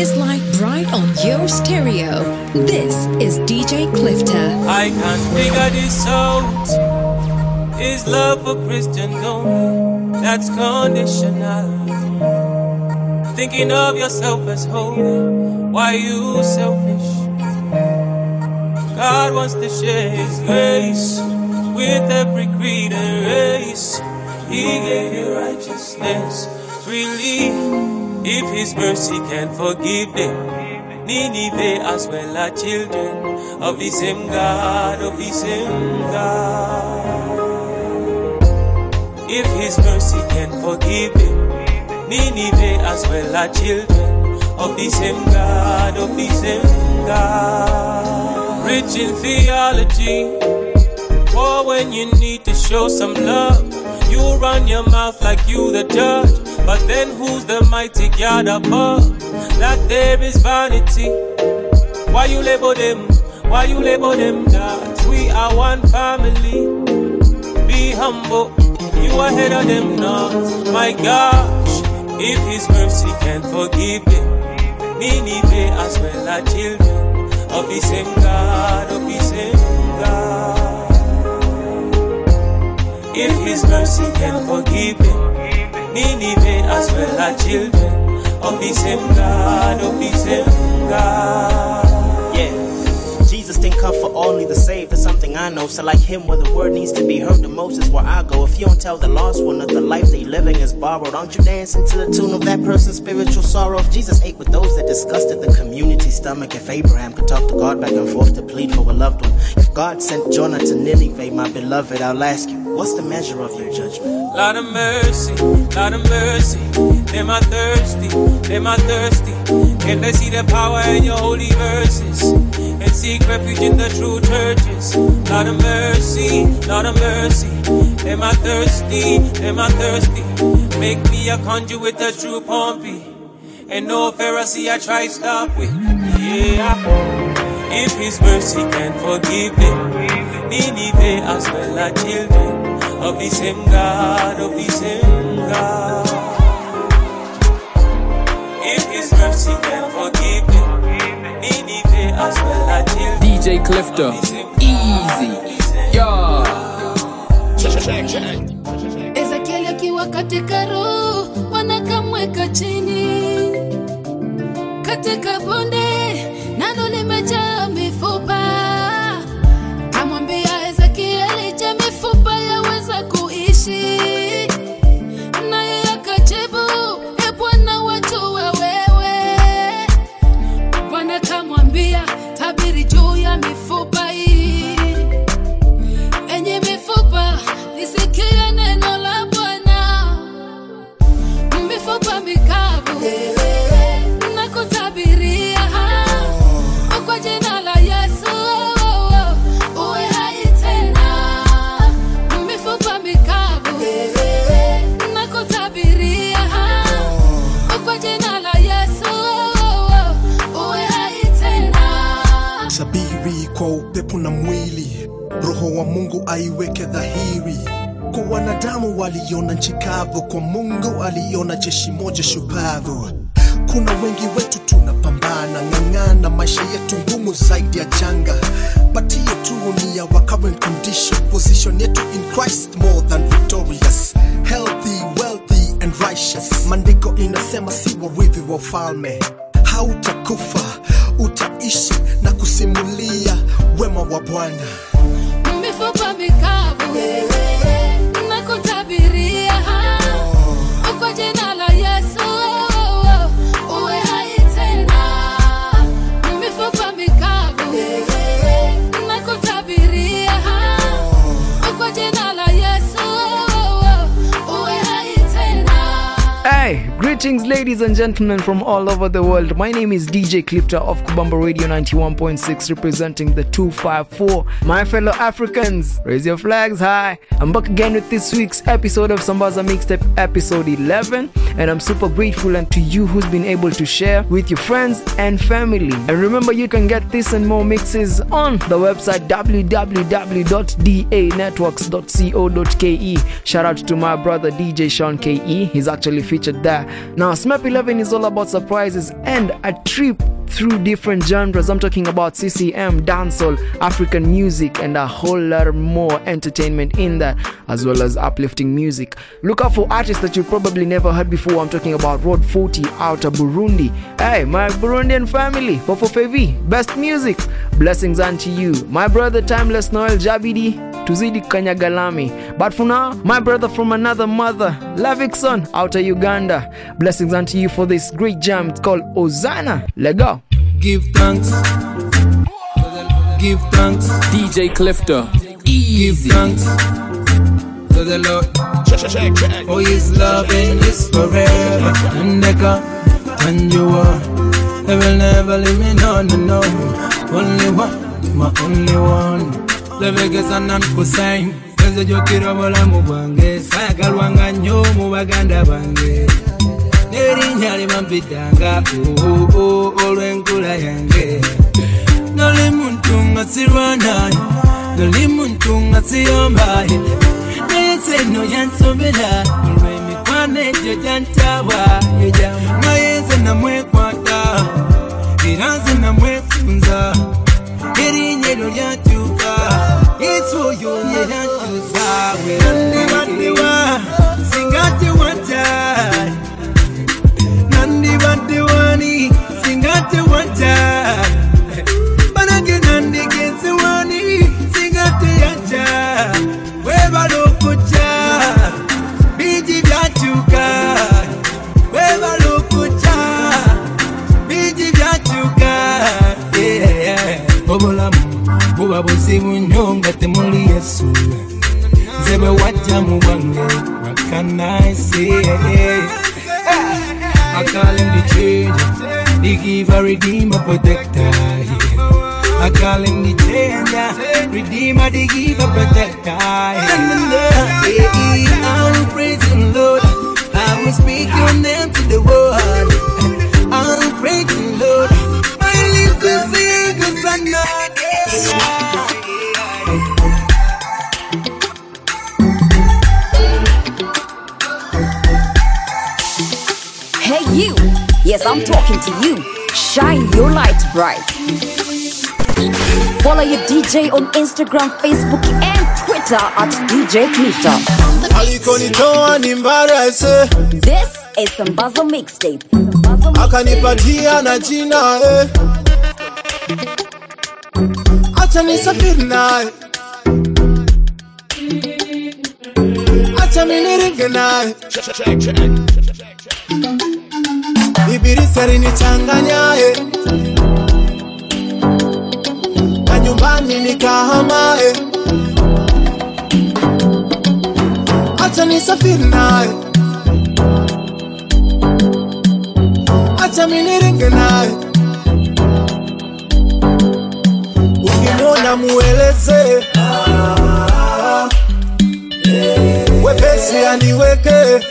his light bright on your stereo. This is DJ Clifter. I can't figure this out. Is love for Christian only? That's conditional. Thinking of yourself as holy, why you selfish? God wants to share His grace with every creed and race. He gave you righteousness freely. If His mercy can forgive them, Nineveh as well are children of the same God, of the same God. If His mercy can forgive them, Nineveh as well are children of the same God, of the same God. Rich in theology, or when you need to show some love, you run your mouth like you the judge. But then who's the mighty God above? That there is vanity. Why you label them? Why you label them that We are one family. Be humble. You are ahead of them not. My gosh, if His mercy can forgive them, Nineveh as well are children of the same God, of the same God. If His mercy can forgive them, Nineveh as well are children of the same God, of the same God. Jesus didn't come for only the saved, that's something I know. So, like him, where the word needs to be heard the most is where I go. If you don't tell the lost one that the life they living is borrowed, aren't you dancing to the tune of that person's spiritual sorrow? If Jesus ate with those that disgusted the community stomach, if Abraham could talk to God back and forth to plead for a loved one, if God sent Jonah to Nineveh, my beloved, I'll ask you, what's the measure of your judgment? Lot of mercy, lot of mercy. Them are thirsty, them are thirsty. Can they see the power in your holy verses? And seek refuge in the true churches. Lot of mercy, lot of mercy. Am I thirsty, Am I thirsty. Make me a conduit, a true Pompey. And no Pharisee I try stop with. Yeah. If His mercy can forgive them, Nineveh as well are children of the same God, of the same God. DJ Clifter, easy, yeah. Ezekieli akiwa katika roho, wanakamweka chini. Katika bonde, wa Mungu aiweke dhahiri. Kwa wanadamu waliona nchi kavu, kwa Mungu aliona jeshi moja shupavu. Kuna wengi wetu tunapambana, ng'ang'ana, maisha yetu ngumu zaidi ya janga, but hiyo ni wa current condition. Position yetu in Christ more than victorious, healthy, wealthy and righteous. Maandiko inasema si warithi wa ufalme hautakufa utaishi na kusimulia wema wa Bwana. Mifupa greetings, ladies and gentlemen from all over the world. My name is DJ Clifter of Kubamba Radio 91.6, representing the 254. My fellow Africans, raise your flags high. I'm back again with this week's episode of Sambaza Mixtape, episode 11. and I'm super grateful and to you who's been able to share with your friends and family. And remember, you can get this and more mixes on the website www.danetworks.co.ke. Shout out to my brother DJ Sean KE, he's actually featured there. Now, SMAP 11 is all about surprises and a trip through different genres. I'm talking about CCM, dancehall, African music, and a whole lot more entertainment in that, as well as uplifting music. Look out for artists that you probably never heard before. I'm talking about Road 40 out of Burundi. Hey, my Burundian family, Popo Fevi, best music. Blessings unto you. My brother Timeless Noel Jabidi, tuzidi kanyagalami. But for now, my brother from another mother, Levixone out of Uganda. Blessings unto you for this great jam. It's called Ozana. Let go. Give thanks. Give thanks. DJ Clifter. Give thanks to the Lord. For His loving is forever. And they come and you are. They will never leave me, no, no, no. Only one, my only one. Levegeza nankusain ezojokera obulamu bwange saagalwanga nnyo mu baganda bange n'erinnya limampitanga oo, olw'enkula yange. Noli muntu nga sirwanayo noli muntu nga siyombaye. Naye seno yansobera olw'emikwano egyo gyantawa naye nze namwekwata era nze namwefunza erinnya eryo lyakyuka yesu oyo yerankyusa werandibandiwa singa tewata. wani singate wanja. Banage nandigense wani? Singate yanja. Webalokoca biji vyacuka webalokoca biji vyacuka obulamu buba buzibu nnyo nga temuli yesu. Nze bwe wajja mu bwange wakanaise I call him the changer, the giver, redeemer, protector. yeah. I call him the changer, redeemer, the giver, protector. yeah. I will praise you, Lord. I will speak your name to the world. I will praise you, Lord. I live to sing, cause I know. Hey, Yes, I'm talking to you. Shine your light bright. Follow your DJ on Instagram, Facebook, and Twitter at DJ Clifter. alikonitoa ni mbarese This is Sambaza Mixtape. Mixtape. akanipatia na jina eh. acha nisafiri naye acha miniringe naye ibirisi alinichanganyaye na nyumbani nikahamaye acha nisafiri naye. Acha miniringe naye. Ukimwona mueleze. Eh, wepesi aniweke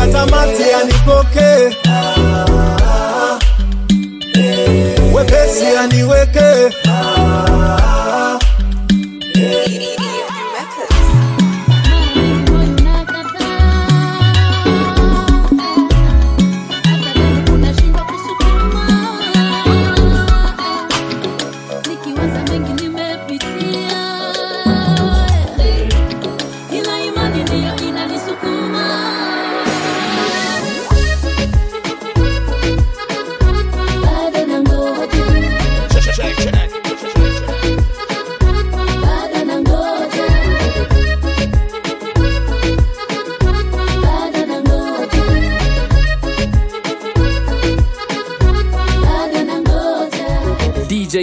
Nimekata tamati, anipokee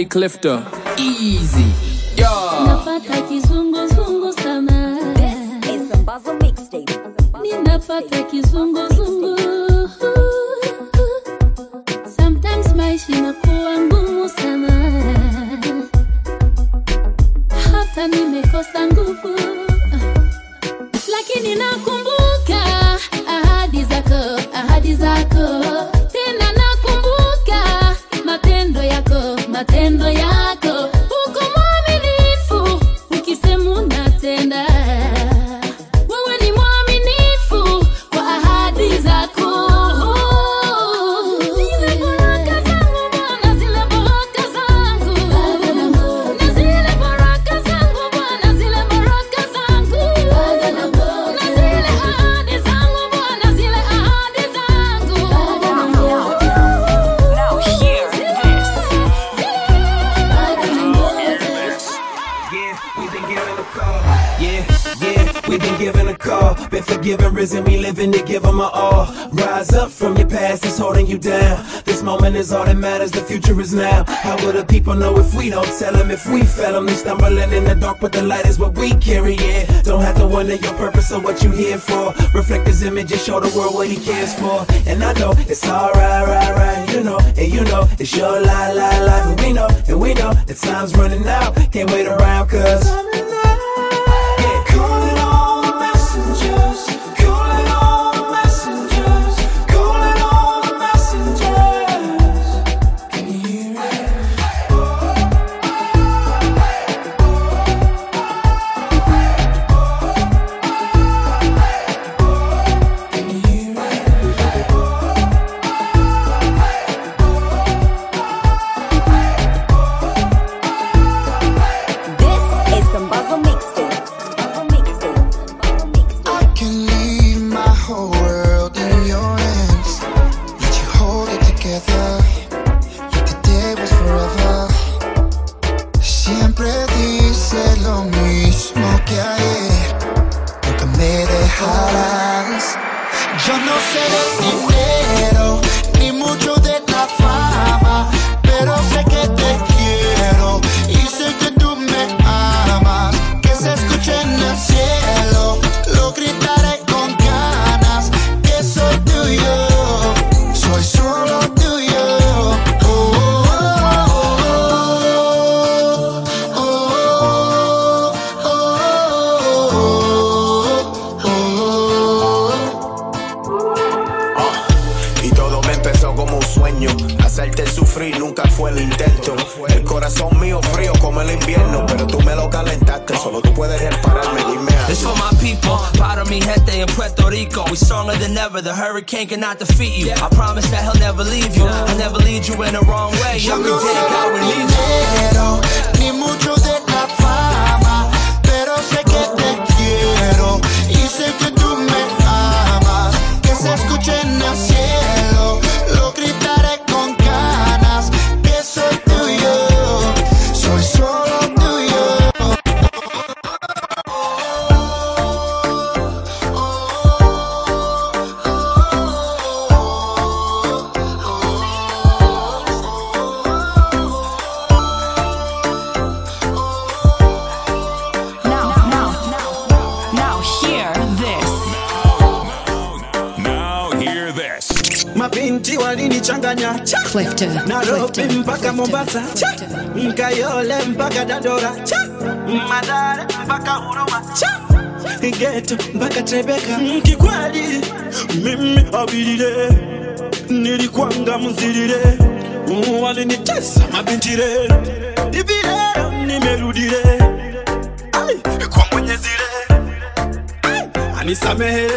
Clifter. Easy. Yeah. Napata kizunguzungu sana, This is Sambaza Mixtape. ninapata kizunguzungu. Them, they stumbling in the dark, but the light is what we carry, yeah. Don't have to wonder your purpose or what you here for. Reflect his image and show the world what he cares for. And I know it's alright, right, right, you know, and you know, it's your lie, lie, lie. And we know, and we know, the time's running out. Can't wait around, cause. Hurricane cannot defeat you. I Mombasa. Mkayole mpaka Dandora. Madare mpaka Huruma. Geto mpaka Tebeka kikweli mimi abilile nilikwanga mzilile. Walinitesa mabintire leo nimerudile. Kwa mwenyezile. Ai, anisamehe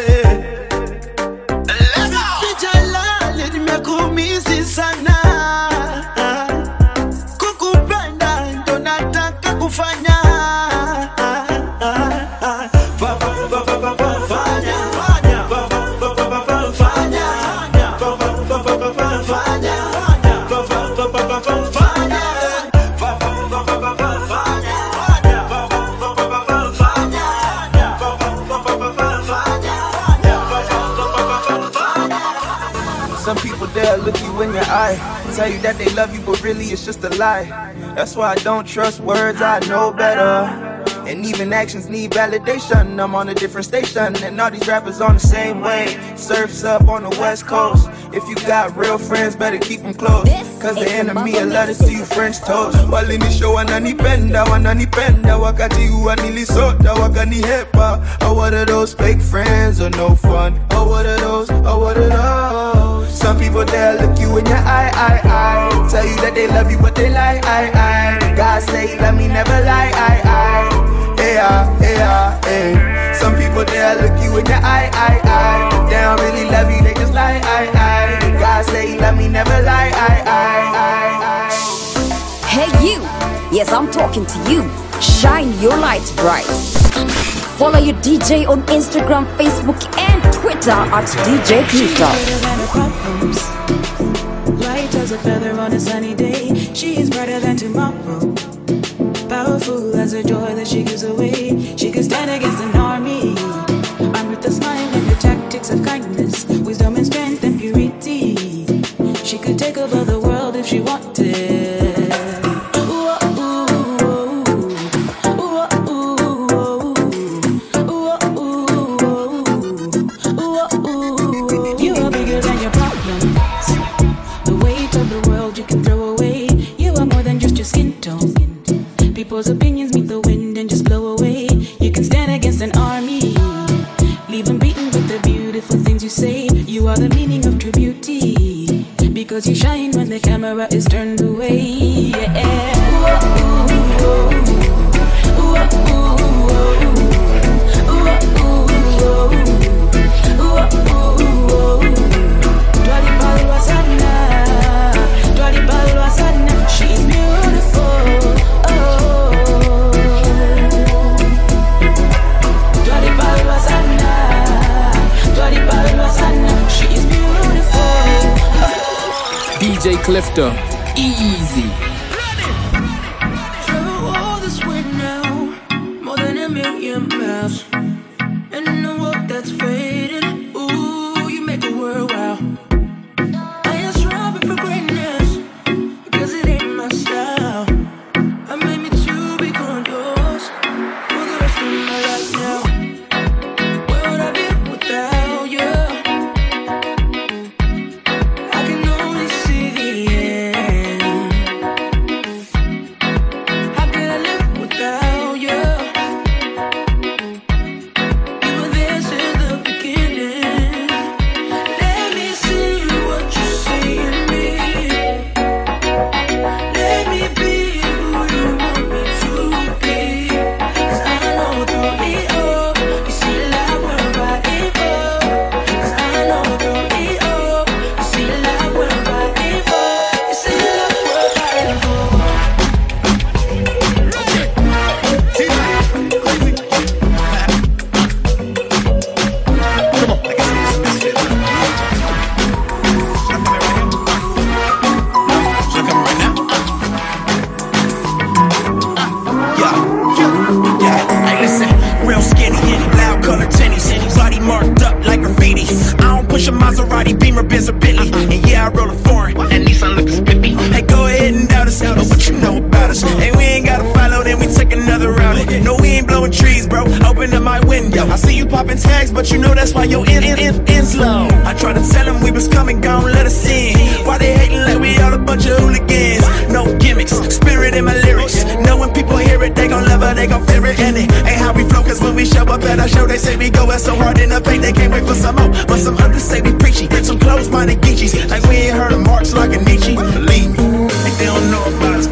tell you that they love you, but really it's just a lie. That's why I don't trust words, I know better. And even actions need validation. I'm on a different station, and all these rappers on the same way. Surfs up on the west coast. If you got real friends, better keep them close. Cause the enemy will let us see you French toast. Walinisho wananipenda, wananipenda. Wakati huwa nilisota, wakanihepa. Oh, what are those fake friends or no fun? Oh, what are those? Oh, what are those? Some people they'll look you in your eye, eye, eye. Tell you that they love you, but they lie, I, I. God say, let me never lie, I, I. Hey, ah, hey, ah, hey. Some people they'll look you in your eye, eye, eye. They don't really love you, they just lie, I, I. God say, let me never lie, I, I, I. Hey you! Yes, I'm talking to you. Shine your light bright. Follow your DJ on Instagram, Facebook, and Twitter at DJ Clifter. Light as a feather on a sunny day. She is brighter than tomorrow. Powerful as the joy that she gives away. She can stand against an army. Armed with the smile and the tactics of kindness, wisdom and strength and purity. She could take over the world if she wanted. Why your in, in, in, ends. I tried to tell them we was coming, gon' let us in. Why they hating like we all a bunch of hooligans? No gimmicks, spirit in my lyrics. Know when people hear it, they gon' love it, they gon' fear it. And it ain't how we flow, cause when we show up at our show, they say we go going so hard in the paint, they can't wait for some more. But some others say we preachy, some close-minded geechies. Like we ain't heard of Marx like a Nietzsche. Believe me, they don't know about us,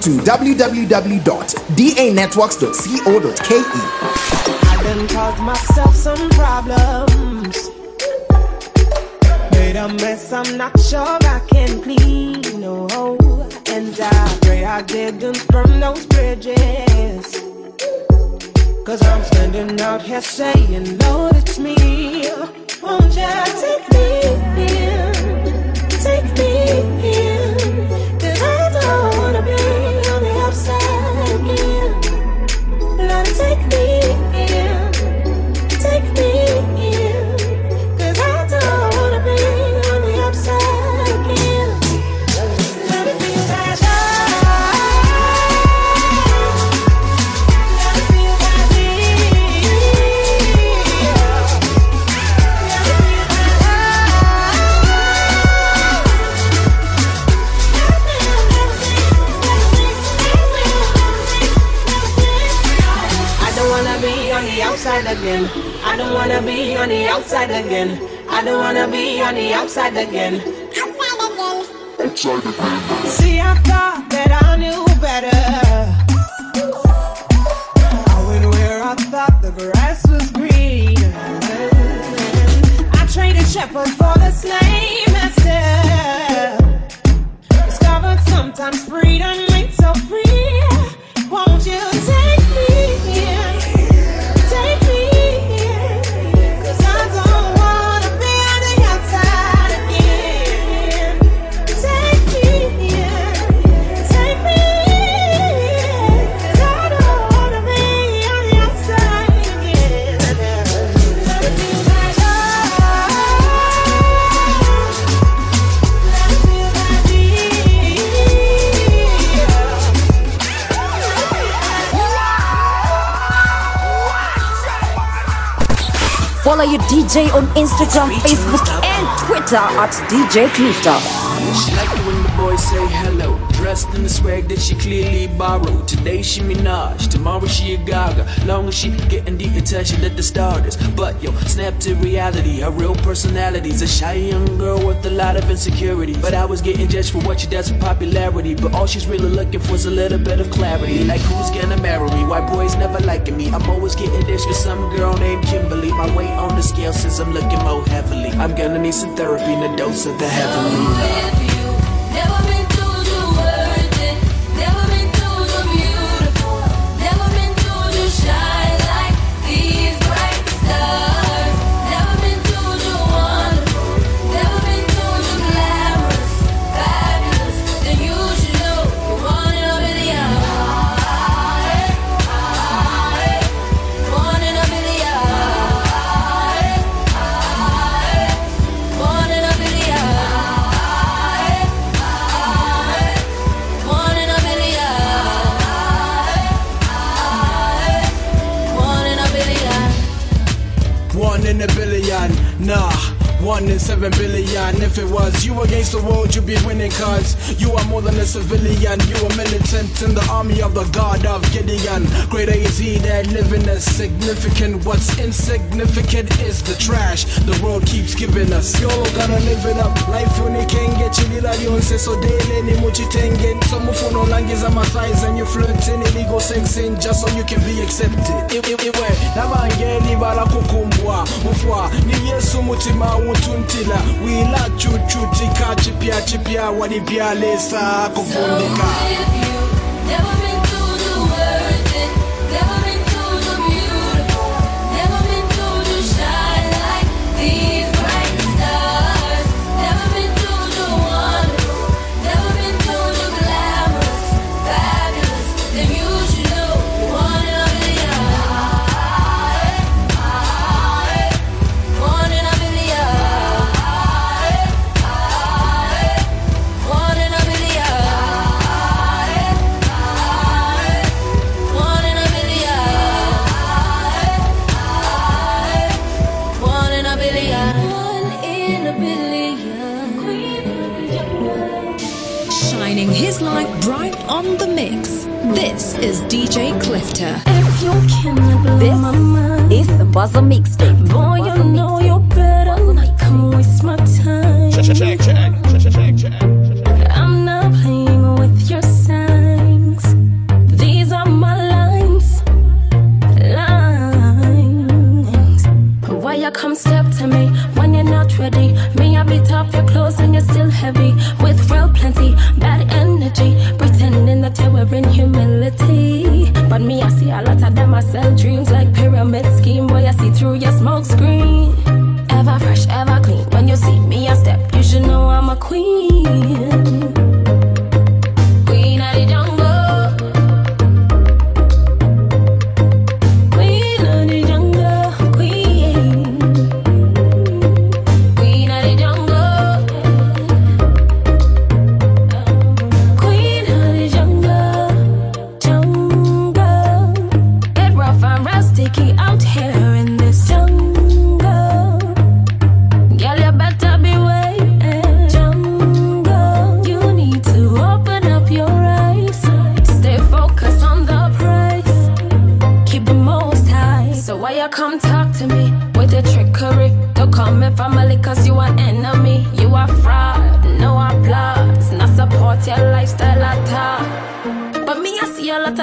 to www.danetworks.co.ke. I caused myself some problems. Made a mess, I'm not sure I can clean. No, and I pray I didn't burn those bridges. Cause I'm standing out here saying, Lord, it's me. Won't you take me in? Take me in. Again. I don't wanna be on the outside again. I don't wanna be on the outside again. See, I thought that I knew better. I went where I thought the grass was green. I traded shepherd for the slave master. Discovered sometimes freedom ain't so free. Follow your DJ on Instagram, Facebook, and Twitter at DJ Clifter. Boys say hello. Dressed in the swag that she clearly borrowed. Today she Minaj, tomorrow she a Gaga. Long as she getting the attention that the starters. But yo, snap to reality. Her real personality's a shy young girl with a lot of insecurity. But I was getting judged for what she does for popularity. But all she's really looking for is a little bit of clarity. Like who's gonna marry me? Why boys never liking me? I'm always getting this with some girl named Kimberly. My weight on the scale says I'm looking more heavily. I'm gonna need some therapy and a dose of the heavenly. Never been In seven billion. If it was you against the world, you'd be winning. Cause you are more than a civilian. You are militant in the army of the God of Gideon. Greater is he that living is significant. What's insignificant is the trash the world keeps giving us. Yo, gotta live it up. Life get chilila yonse so daily ni muchitengen. So mufuno langiza my thighs and you flirting illegal sexing just so you can be accepted. Iwe nabangeli barakukumbwa ufwa ni Yesu mutima utuntila wila chuchutika chipya chipya walibyalesa kufundika. Never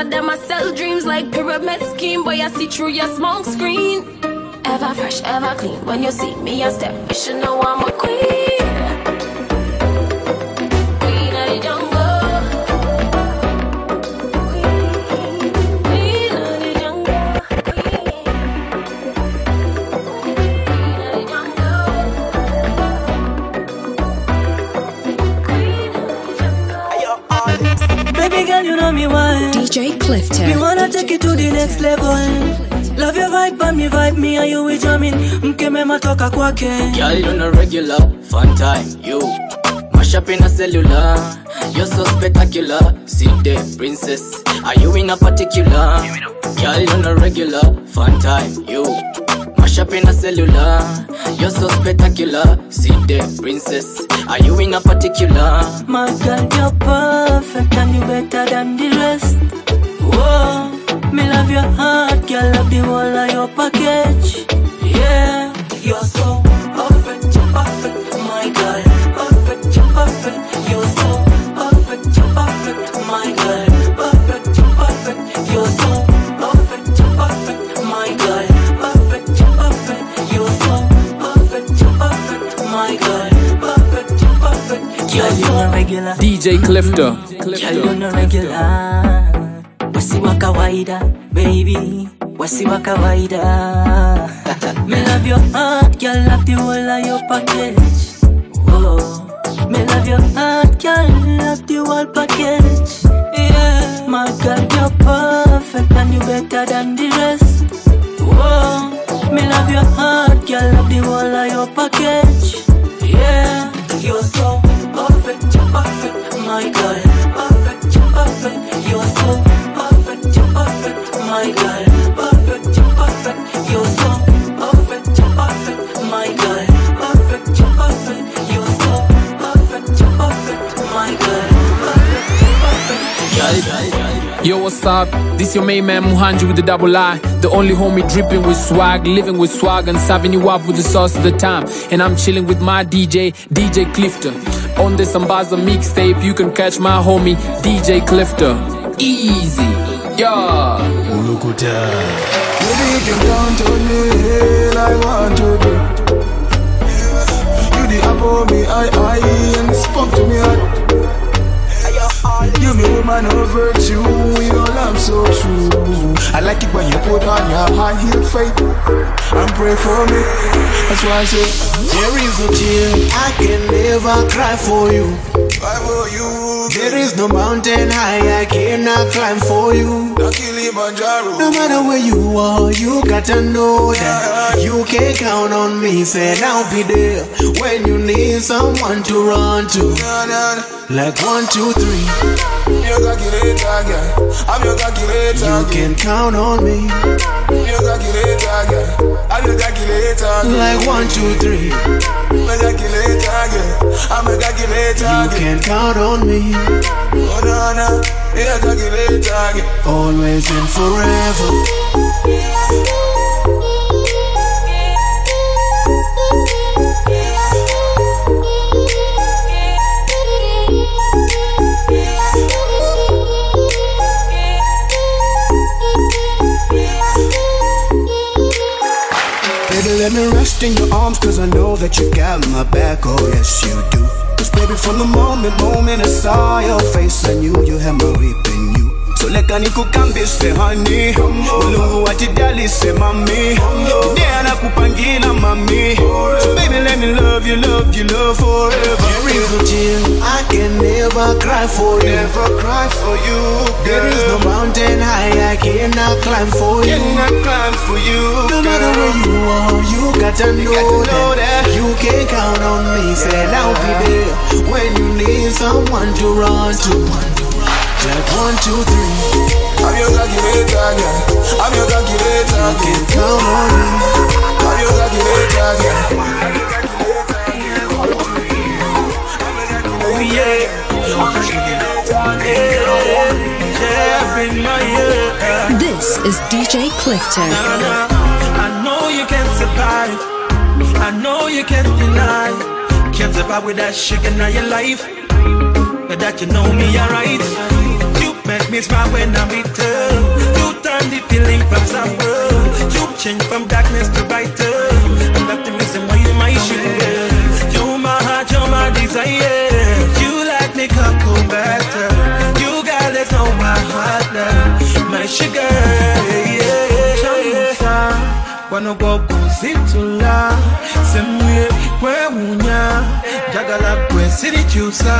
of them, I sell dreams like pyramid scheme. Boy, I see through your smoke screen. Ever fresh, ever clean. When you see me, I step. You should know I'm a queen. Queen DJ Clifter. Me wanna take it to the next level. Love your vibe, but me vibe, me and you we jamming. Mke mema toka kwake. Girl, you no regular, fun time, you Mash up in a cellular, you're so spectacular Sit there, princess, are you in a particular? Girl, you no regular, fun time, you Mash up in a cellular, you're so spectacular Sit there, princess, are you in a particular? My girl, you're perfect and you better than the rest. Whoa, me love your heart, girl, love the whole of your package. Yeah, you're so perfect, perfect, my girl. Perfect, perfect, you're so perfect, perfect, my girl. Perfect, perfect, you're so perfect, perfect, my girl. Perfect, perfect, you're so perfect, perfect, my girl. Perfect, perfect, you're so regular. DJ Clifter. Girl, you're no regular. Wasi wa kawaida, baby. Wasi wa kawaida. Me love your heart, girl, love the whole of your package. Whoa. Me love your heart, girl, love the whole package. Yeah, my girl, you're perfect and you better than the rest. Whoa. Me love your heart, girl, love the whole of your package. Perfect, up? This your main man Muhanji with the double I. The only homie dripping with swag, living with swag, and serving you up with the sauce of the time. And I'm chilling with my DJ, DJ Clifter. On this Ambaza mixtape, you can catch my homie, DJ Clifter. Easy. Yeah. Baby, you can count on me like one, two, three. You the apple me, I, I, and spoke to me, I. You me woman of virtue, your love so true. I like it when you put on your high heel faith and pray for me. That's why I say, There is no tear I can never cry for you. Cry for you. There is no mountain high I cannot climb for you. No matter where you are, you gotta know that you can count on me. Said I'll be there when you need someone to run to. Like one, two, three. Your calculator, girl. I'm your calculator. You can count on me. Your calculator, girl. I'm your calculator. girl. Like one, two, three. My calculator, girl. I'm a calculator. You can count on me. Oh, no, no. Your calculator, girl. Always and forever. Let me rest in your arms, cause I know that you got my back, oh yes you do. Cause baby, from the moment, moment I saw your face, I knew you had my whip in you. So leka nikukambise honey. Mulungu watidalise mami. Anakupangila mami. So baby let me love you love you love forever. There is no tear I can never cry for you. Never cry for you there is no mountain high I cannot climb for you. Cannot climb for you no matter where you are you gotta know, that, you can count on me. Said I'll be there when you need someone to run to like one, two, three. I'm your calculator, girl. I'm your calculator, girl. can count on me. I'm your calculator, girl. Oh yeah. This is DJ Clifter. I know you can't survive. I know you can't deny. Can't survive with that sugar in your life. But that you know me alright. You me smile when I'm bitter. You turn the feeling from sorrow. You change from darkness to brighter. And reason why you my sugar. You my heart, you're my desire. You like me cocoa better. You got it on my heart now. My sugar, yeah. Chamusa, wanogo kusitula. Semwe kwe munya. Jagala kwe sirichusa.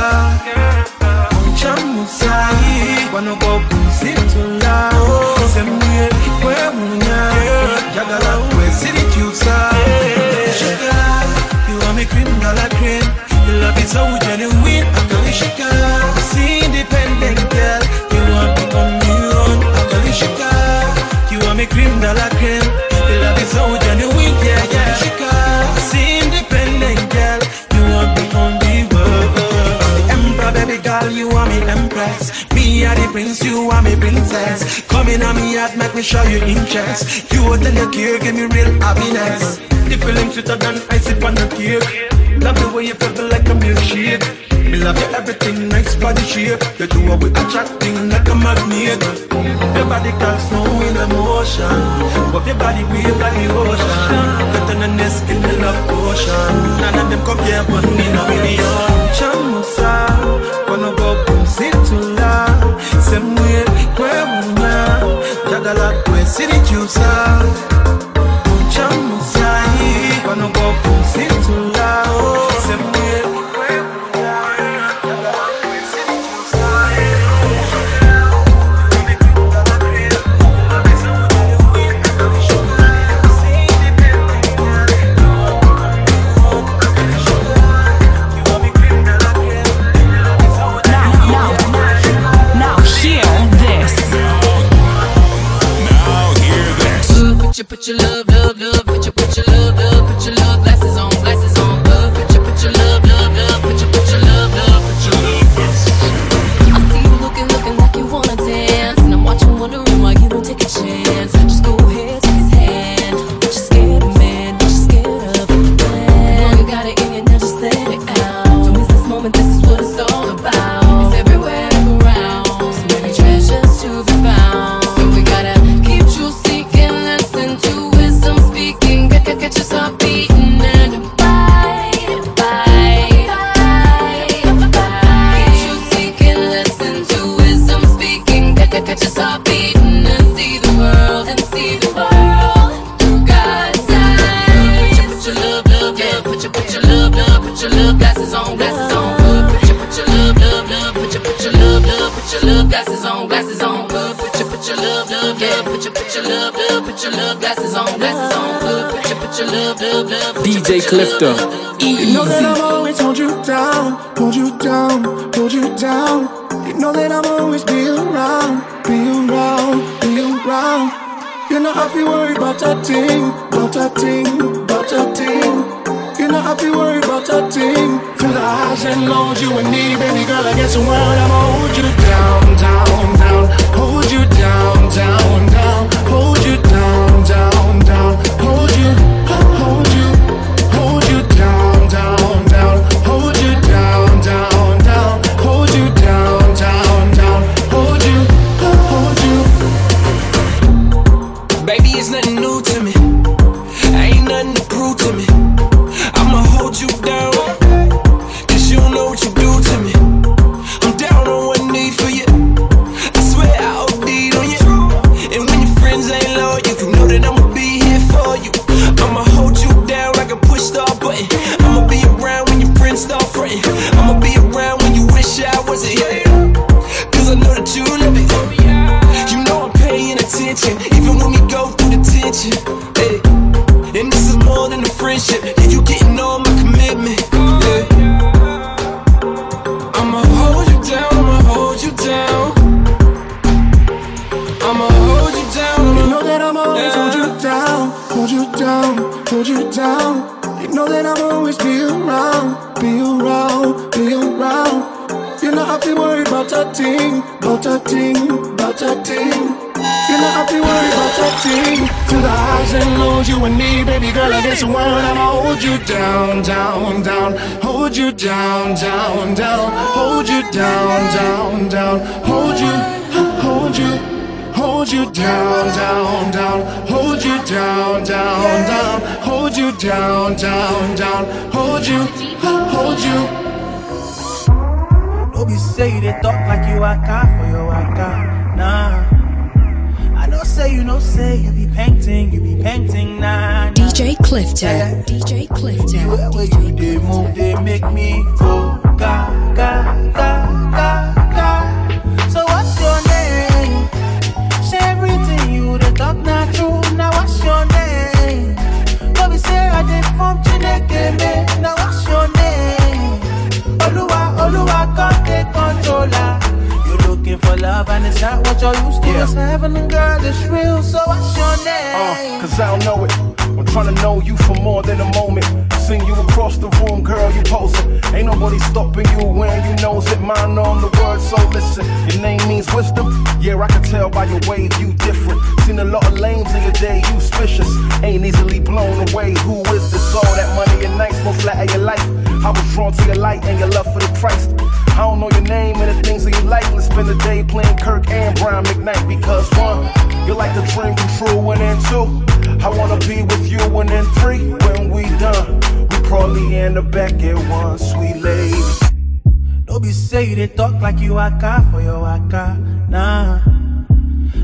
Oh, kwe munya. Eh, jagala. Sugar, eh, you want me cream, dollar cream. Your love is so genuine. Gonna sugar. See independent girl. You want me on gonna sugar. You want me cream, dollar cream. Your love is so. Come in on me yard, make me show you interest. You tell your care, give me real happiness. The feeling sweeter than ice on the cake. Love the way you feel like a milkshake. Me love your everything, nice body shape. You do what we attracting like a magnet. Your body can slow in emotion, but your body wave like the ocean. Better than the skin, the love potion. None of them compare, but me no million. Chamusa, wanna go kumsitula. Semwe kwe munya, jagala kwe your, love, your, put your love, love, put your love glasses on, glasses on. Put your, put your love, love, love. DJ put your love, Clifter. You know that I'm always hold you down, hold you down, hold you down. You know that I'm always be around, be around, be around. You know I feel worried about that thing, about that thing, about that thing. You know I feel worried about that thing. Through the highs and lows, you and me, baby girl, I guess the world I'ma hold you down, down, down, hold you down, down, down, worried about that everything to the highs and lows. You and me, baby girl, against the world. I'ma hold you down, down, down. Hold you down, down, down. Hold you down, down, down. Hold you, hold you. Hold you down, down, down. Hold you down, down, down. Hold you down, down, down. Hold you, hold you. Be say you they talk like you waka for your waka. Nah. Say you know say you be painting, you be painting, nah. nah. DJ Clifter. DJ Clifter. The way you they move, they make me go ga ga ga ga ga. So what's your name? Say everything you they talk not true. Now what's your name? Be say I did from Chineke me. Now what's your name? Oluwa, Oluwa, come take controller. Looking for love and it's not what you're used to. It's heaven and girl, it's real. So what's your name? Uh, cause I don't know it. I'm trying to know you for more than a moment. Seen you across the room, girl, you posing. Ain't nobody stopping you when you knows it. Mine on the word, so listen. Your name means wisdom. Yeah, I can tell by your ways you different. Seen a lot of lanes in your day, you suspicious. Ain't easily blown away. Who is this? All that money and nights won't flatter your life. I was drawn to your light and your love for the Christ. I don't know your name and the things that you like. Let's spend the day playing Kirk and Brian McKnight because one, you like the dream come true, and then two, I wanna be with you, and then three, when we done, we probably end up back at one, sweet lady. Don't be say you they talk like you waka for your waka. Nah.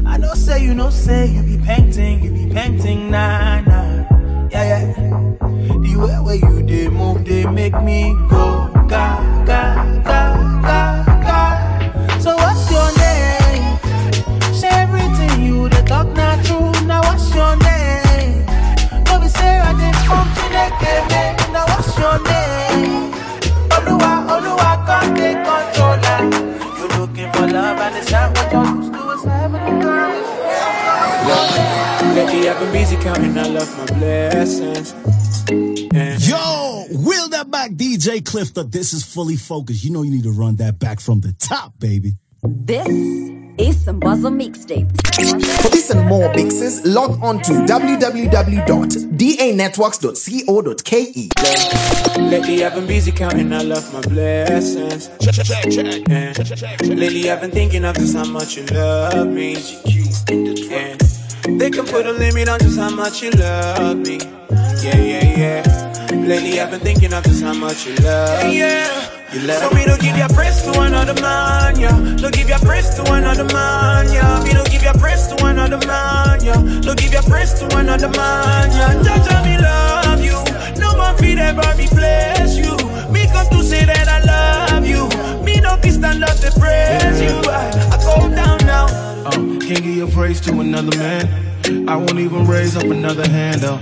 I know say you know say you be painting, you be painting, nah nah. Yeah yeah. The way where you they move, they make me go ga ga ga ga. Counting I love my blessings. Yo, wheel that back, DJ Clifter. This is fully focused. You know you need to run that back from the top, baby. This is Sambaza Mixtape. For this and more mixes, log on to www.danetworks.co.ke. Lately I've been busy counting I love my blessings. Yeah. Lately I've been thinking of just how much you love me. Yeah. They can put a limit on just how much you love me. Yeah, yeah, yeah. Lately I've been thinking of just how much you love me. Yeah. You love So me don't give your praise to another man, yeah. Don't give your praise to another man, yeah. Me don't give your praise to another man, yeah. Don't give your praise to another man, yeah. Jaja, me love you. No one feed ever replace you. Me come to say that I love you. Me no be stand up to praise you. I, I go down now. Uh, can't give your praise to another man. I won't even raise up another hand, though.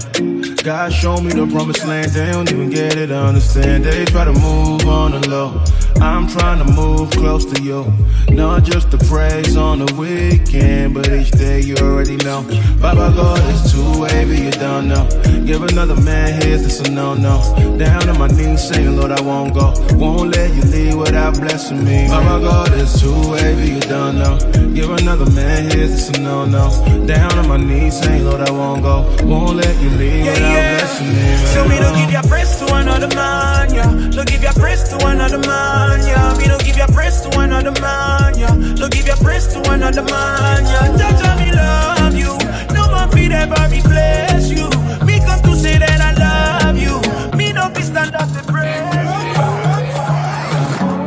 God showed me the promised land, they don't even get it, understand. They try to move on the low. I'm trying to move close to you. Not just the praise on the weekend, but each day you already know. Baba God is too wavy, you don't know. Give another man his, it's a no no. Down on my knees, saying, Lord, I won't go. Won't let you leave without blessing me. Baba God is too wavy, you don't know. Give another man his, it's a no no. Down on my knees, saying, Lord, I won't go. Won't let you leave Yeah, without yeah. blessing me. So me don't give your praise to another man, yeah. Don't give your praise to another man, yeah. Me don't give your praise to another man, yeah. Don't give your praise to another man, yeah. Jaja, me love you. No one feed ever replace you. Me come to say that I love you. Me don't be stand up to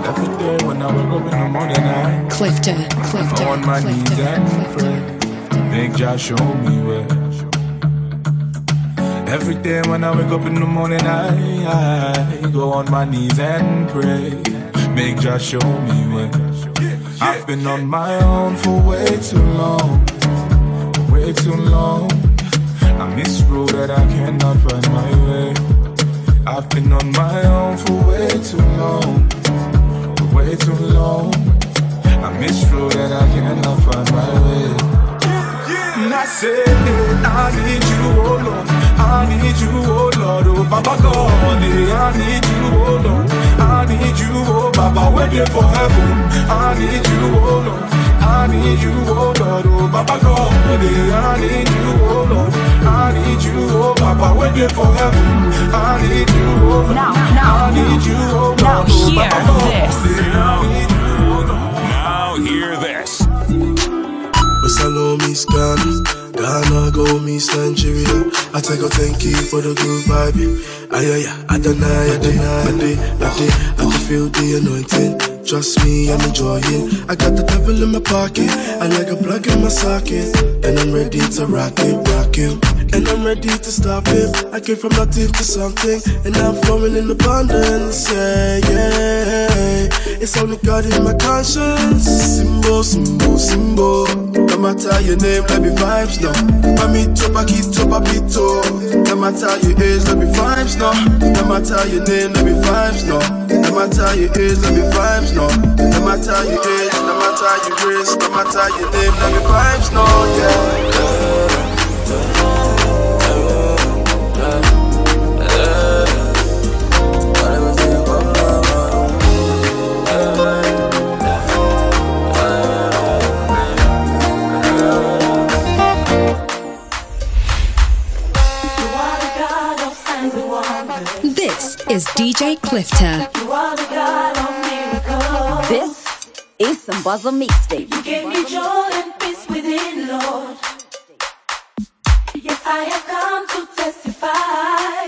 Every day when I wake up in the morning, I Clifter, Clifter, on my knees Clifter, and pray. Make Jah show me where. Every day when I wake up in the morning, I, I go on my knees and pray. Make Jah show me where. I've been on my own for way too long, way too long. I miss road that I cannot find my way. I've been on my own for way too long, way too long. I miss road that I cannot find my way. I say, I need you, oh Lord. I need you, oh Lord. Oh Baba God, eh, I need you, oh Lord. I need you, oh Baba, waiting for heaven. I need you, oh Lord. I need you, oh Lord. Oh Baba God, eh, I need you, oh Lord, I need you, oh when you're for heaven. I need you, oh Now, now, I need you, oh now God, oh, hear Papa, this. I need you, Know me Ghana, Ghana go me Nigeria. I take a thank you for the good vibe. Ay ay I deny, I deny, I day, I day, I can feel the anointing. Trust me, I'm enjoying. I got the devil in my pocket, I like a plug in my socket, and I'm ready to rock it, rock him. And I'm ready to stop him. I came from nothing to something, and I'm flowing in abundance. Yeah, yeah. It's only God in my conscience. Simbo, Simbo, Simbo. No matter your name, let me vibes now. Mami topa kito papito. No matter your age, let me vibes now. No matter your name, let me vibes now. No matter your age, let me vibes now. No matter your age, no matter your race, no matter your name, let me vibes now. Yeah. Is DJ Clifter. You are the God of miracles. This is some Sambaza Mixtape. You gave me joy and peace within, Lord. Yes, I have come to testify.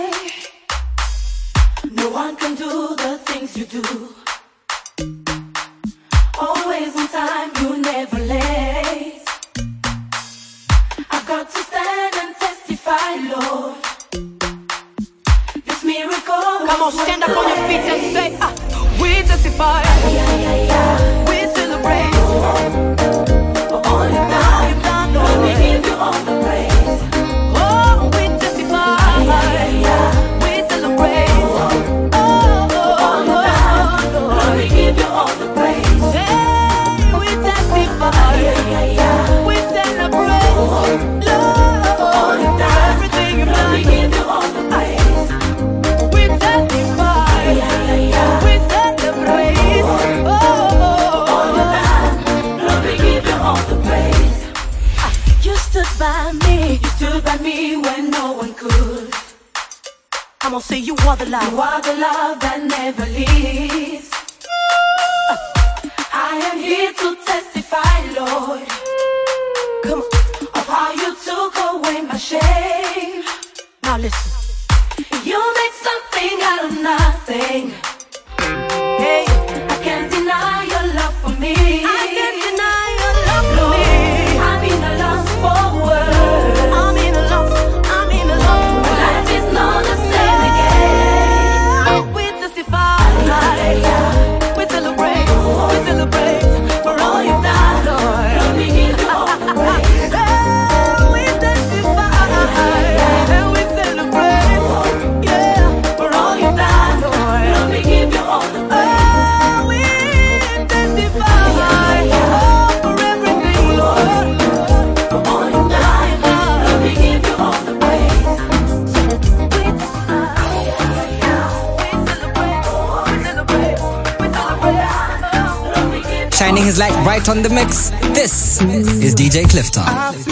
No one can do the things you do. Always on time, you never late. I've got to stand and testify, Lord. Come on, stand up on your feet and say, ah, we testify. We celebrate. For all You've done, we give you all the I'm gonna say you are the love. You are the love that never leaves. I am here to testify, Lord. Come on. Of how you took away my shame. Now listen. You made something out of nothing. Bright on the mix. This is DJ Clifter.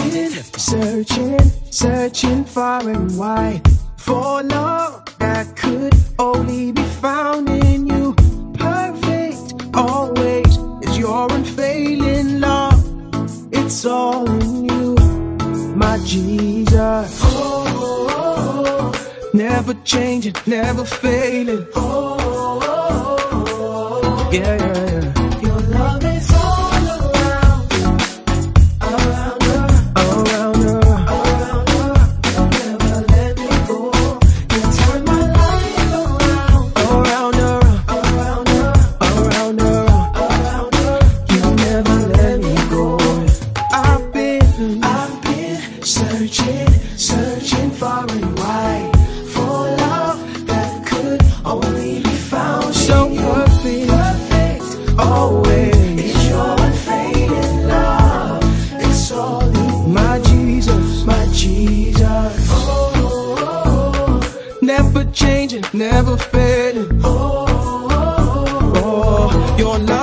Your love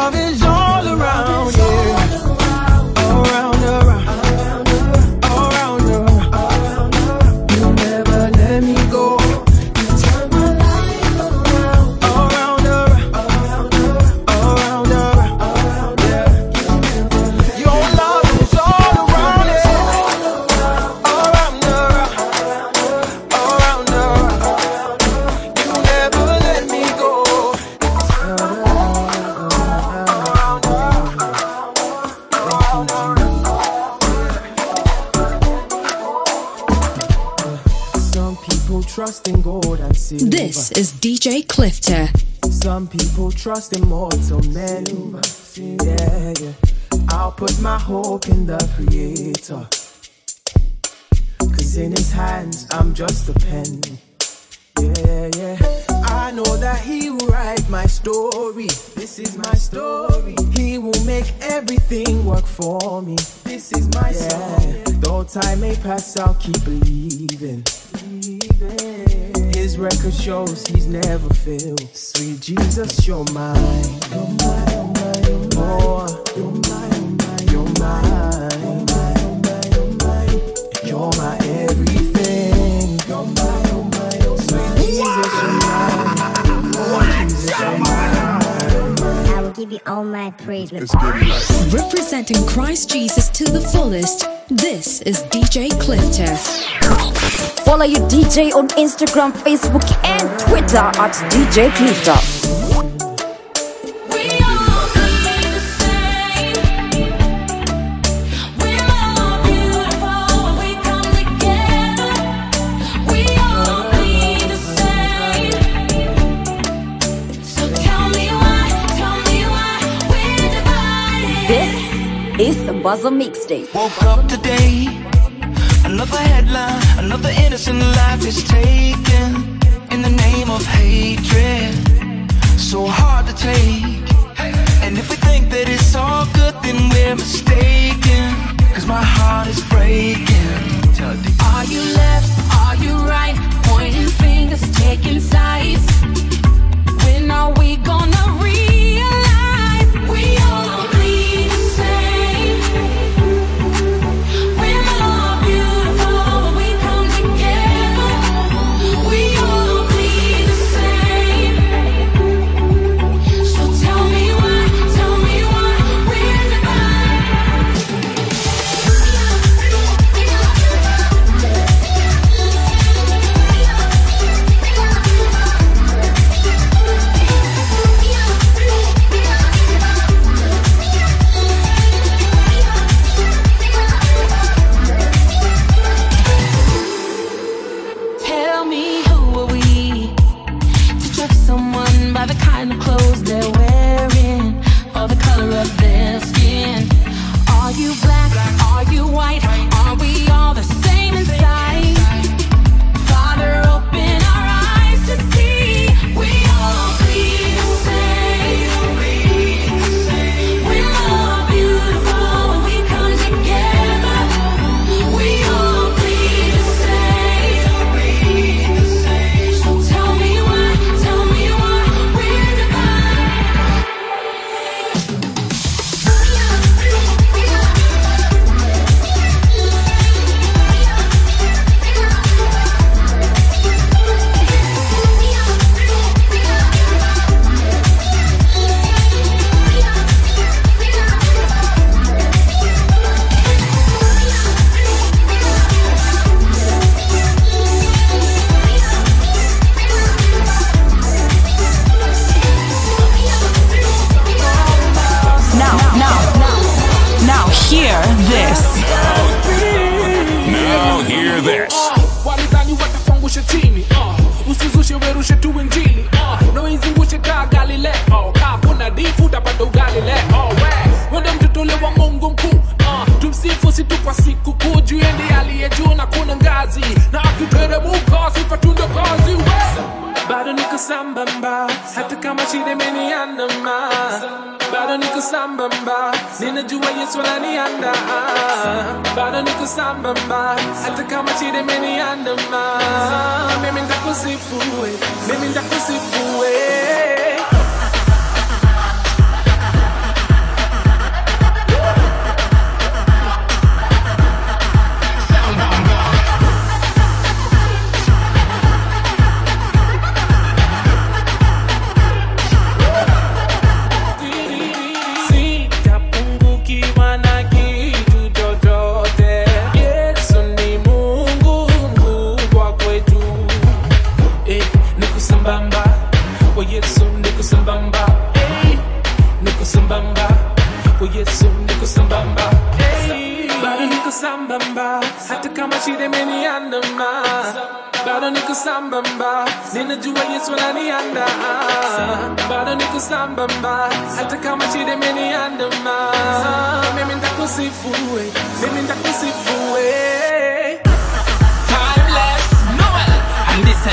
trust in mortal men. Yeah, yeah. I'll put my hope in the Creator. Cause in His hands, I'm just a pen. Yeah, yeah. I know that He will write my story. This is my story. He will make everything work for me. This is my yeah. song. Though time may pass, I'll keep believing. His record shows He's never failed. Sweet Jesus, you're mine. You're mine, you're mine, you're mine. Oh, you're mine, you're mine, you're mine. You're mine, you're my everything. You're mine, you're mine, you're mine. Sweet Jesus, you're mine. Oh, Jesus, you're mine. I will give you all my praise. With Representing Christ Jesus to the fullest, this is DJ Clifter. Follow your DJ on Instagram, Facebook, and Twitter at DJ Clifter. We all clean the same We all beautiful when we come together. We all clean the same So tell me why, tell me why we divide This is the Buzzer Mixtape. Woke up today, another headline, another innocent life is taken in the name of hatred. So hard to take. And if we think that it's all good, then we're mistaken. Cause my heart is breaking. Are you left? Are you right? Pointing fingers, taking sides. When are we gonna realize we all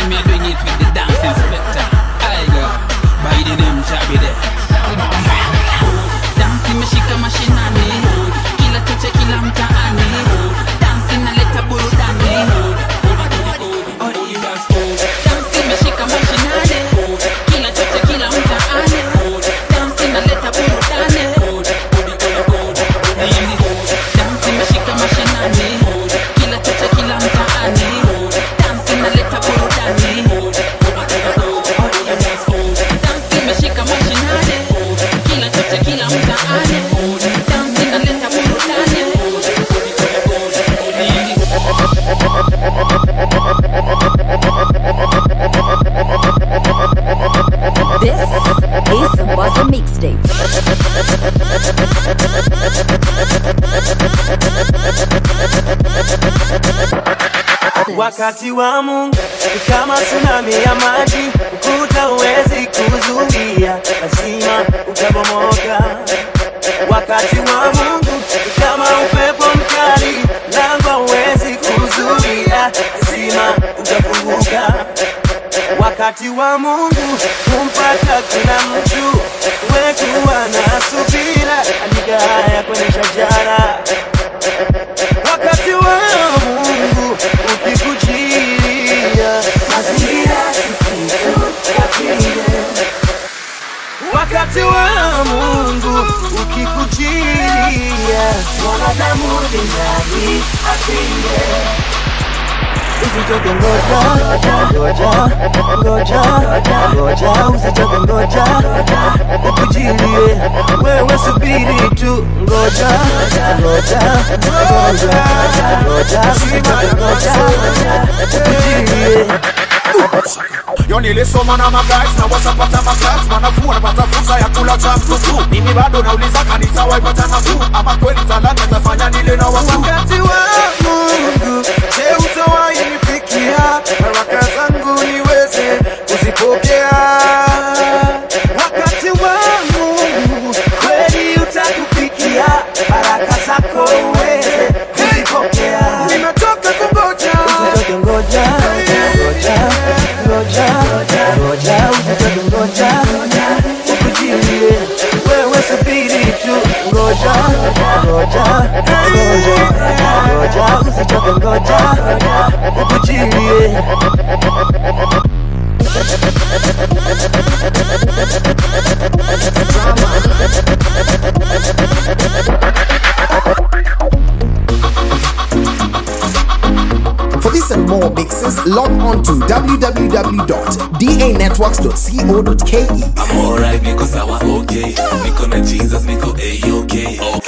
This doing it with the dance inspector. I go by the name Jabide. Dance Wakati wa Mungu kama tsunami ya maji, ukuta huwezi kuzuia, lazima utabomoka. Wakati wa Mungu kama upepo mkali, lango huwezi kuzuia, lazima utafunguka. Wakati wa Mungu kumpata kila mtu, wetu wana subira, andika haya kwenye shajara. Wakati wa Mungu ukikujilia, mwanadamu ni nani apinde? Usichoke ngoja, ukujilie, wewe subiri tu, ngoja, ukujilie. Yo nilisoma na maguys na washapata makas manafu wanapata fursa ya kula cha mtutu mimi bado nauliza kanitawaipata nafuu ama kweli talanta tafanya nile na wakuu Wakati wa Mungu, je, utawahi baraka zangu niweze kuzipokea? For this and more mixes, log on to www.danetworks.co.ke. I'm alright, niko sawa, okay. Niko na Jesus, niko A-okay. Okay. Yo,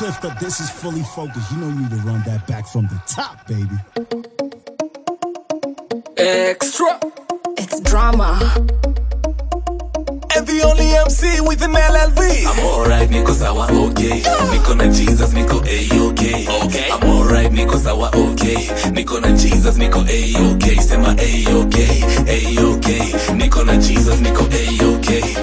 DJ Clifter. This is fully focused. You know you need to run that back from the top, baby. Extra. It's drama. And the only MC with an LLV. I'm alright, niko sawa, okay. Niko na Jesus, niko A-okay. Okay. I'm alright, niko sawa, okay. Niko na Jesus, niko A-okay. Sema A-okay, A-okay. Niko na Jesus, niko A-okay.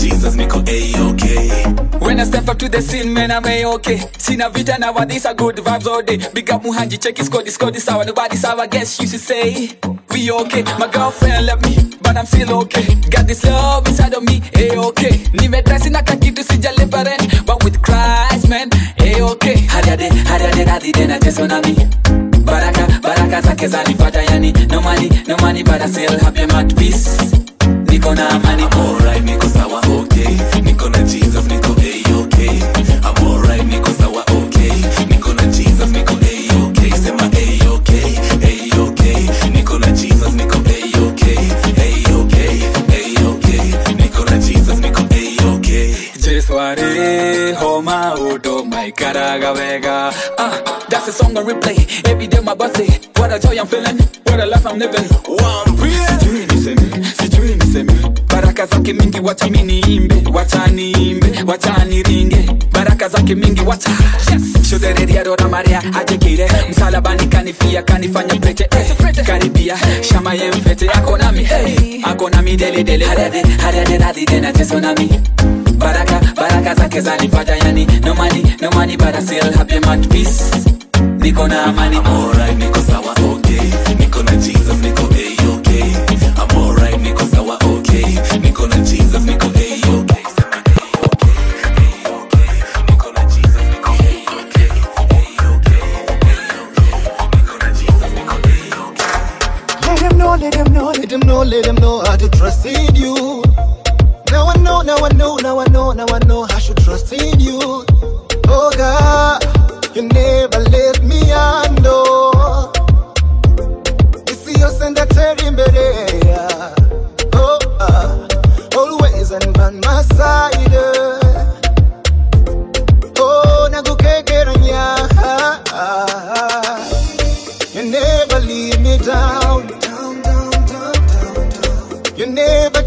Jesus, niko A-okay. When I step up to the scene, man, I'm a-okay. Sina vita nowadays, I good vibes all day. Big up Muhanji, check his code, his code is sour. Nobody sour, guess you should say. We okay. My girlfriend left me, but I'm still okay. Got this love inside of me, a-okay. Nimetrasi na kakitu sijaliparent, but with Christ, man, a-okay. Hariade, hariade, radi, dena teso na mi. Baraka, baraka zake zanipata yani. No money, no money, but I still happy, I'm at peace. Niko na amani, I'm oh. Ah, that's a song on replay. Every day my birthday. What a joy I'm feeling. What a life I'm living. One piece. Baraka zake mingi wacha miniimbe, wacha niimbe baraka zake mingi wacha. Yes. shodhereria rora maria ajekire. Msalabani kanifia kanifanya pete eh. karibia. Shama ye mfete ako nami deledele teso nami baraka baraka zake zanifata yani nomani nomani I still happy na amani. I'm niko sawa okay. Niko na Jesus niko know, let him know, how to trust in you. Now I know, now I know, now I know, now I know I should trust in you. Oh God, you never let me undo.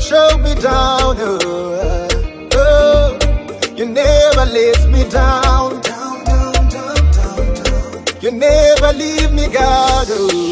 Throw me down. Oh, oh. You never let me down. down, down, down, down, down. You never leave me, God. Oh,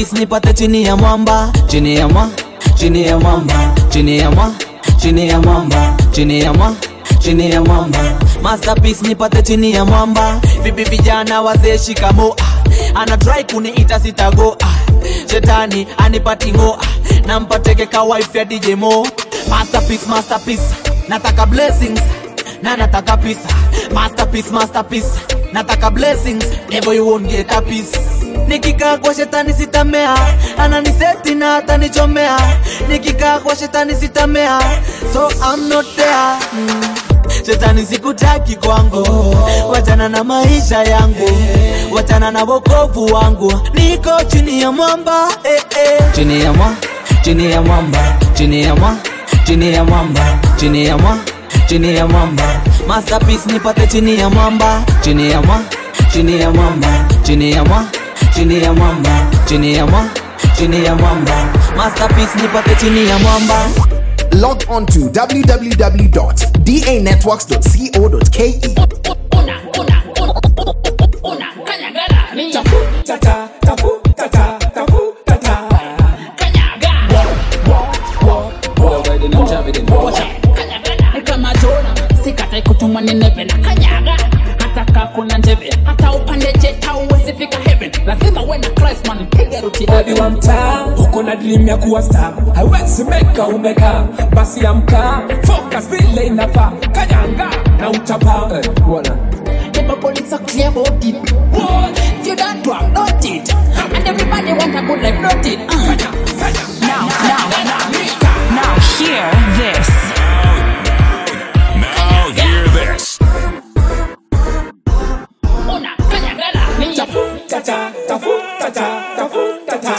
masterpiece nipate chini ya mwamba. Chini ya mwa chini ya mwamba. Chini ya mwa chini ya mwamba. Chini ya mwa chini ya mwamba. Masterpiece nipate chini ya mwamba. Vipi vijana wazee shikamo ah, ana try kuniita sitago ah, shetani anipatingo ah, nampateke ka wife ya DJ Mo. Masterpiece masterpiece nataka blessings na nataka pisa masterpiece masterpiece nataka blessings never you won't get a piece nikikaa kwa shetani sitamea. Ananiseti na atanichomea nikikaa kwa shetani sitamea. So I'm not there. Mm. shetani sikutaki kwangu. Wachana na maisha yangu. Wachana na wokovu wangu. Niko chini ya mwamba eh, eh. chini ya mwa chini ya mwamba chini ya mwa chini ya mwamba chini ya mwa chini ya mwamba. Masterpiece nipate chini ya mwamba. Chini ya mwa chini ya mwamba chini ya mwa chini ya mwamba chini ya mwa chini ya mwamba masterpiece nipate chini ya mwamba Log on to www.danetworks.co.ke. kama jona sikatai kutumwa nineve na kanyaga hata kaa kuna njeve hata upande jeta uwezi fika heaven lazima uwe na Christ man piga ruti Odi wa mtaa uko na dream ya kuwa star, haiwezi meka umeka, basi amka, focus vile inafaa, kanyanga na utapa. Eh, bwana. The police are clear about it. If you don't do it, not it. And everybody want a good life, not it. Uh. Now, now, now, now, hear this.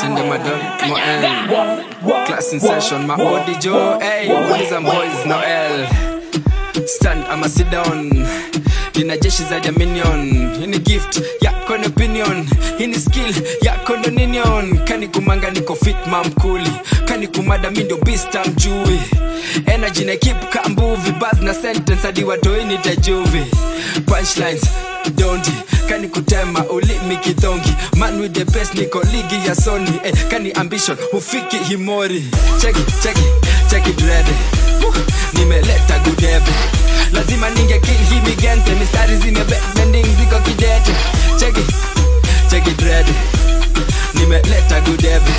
Tinder madam, L. Class in session, my body Joe Hey, boys and boys, no L. Stand I'ma sit down. Nina jeshi za jaminion hii ni gift yako ni opinion. Hii ni skill yako ndo ninion kani kumanga niko fit mamkuli kani kumada mi bista mjui energy na keep kambuvi bas na sentence hadi watoini tajuvi punchlines dondi kani kutema ulimi kidhongi man with the best niko ligi ya sony. Eh, kani ambition hufiki himori. Cheki cheki cheki drede nimeleta gudebe lazima ninge kill hii migente mistari zimebending ziko kidete. Cheki cheki drede nimeleta gudebe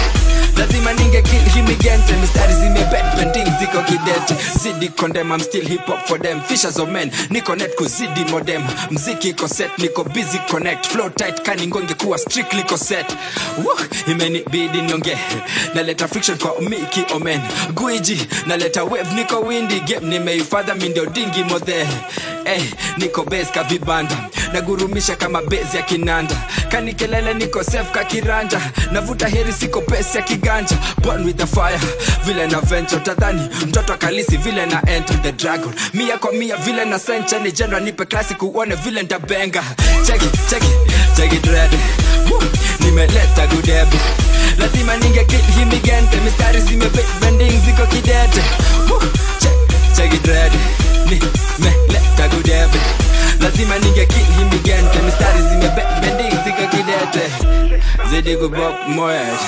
lazima ninge kill him migente mistari zimebending ziko kidete. Zidi condemn I'm still hip hop for them. Fishers of men niko net kuzidi modem. Mziki ko set niko busy connect. Flow tight kani ngonge kuwa strictly ko set Woo, imenibidi nionge. Naleta friction kwa miki omen. Guiji naleta wave niko windy. Game nimeifadha mindio dingi modhe. Hey, niko base ka nagurumisha kama base ya kinanda. Kanikelele niko sef ka navuta heri siko pesi ya kiganja born with the fire. Vile na venture tadhani mtoto akalisi vile na enter the dragon. Mia kwa mia vile na sencha ni general nipe klasi kuone vile ntabenga cheki cheki cheki dread nimeleta gudebe lazima ninge kill hii migente mistari zimebending ziko kidete. Cheki dread nimeleta gudebe lazima ninge kill hii migente mistari zimebending ziko kidete. Zidi kubop moed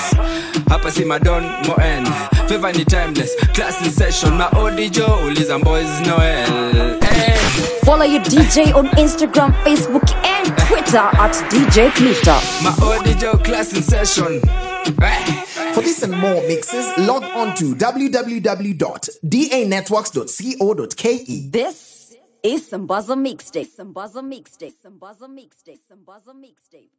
hapa si madon moen favor ni timeless class in session maodijo uliza boys noel hey. Follow your DJ on Instagram, Facebook, and Twitter at DJ Clifter. maodijo class in session For this and more mixes, log on to www.danetworks.co.ke. This is Sambaza Mixtape. Sambaza Mixtape. Sambaza Mixtape. Sambaza Mixtape.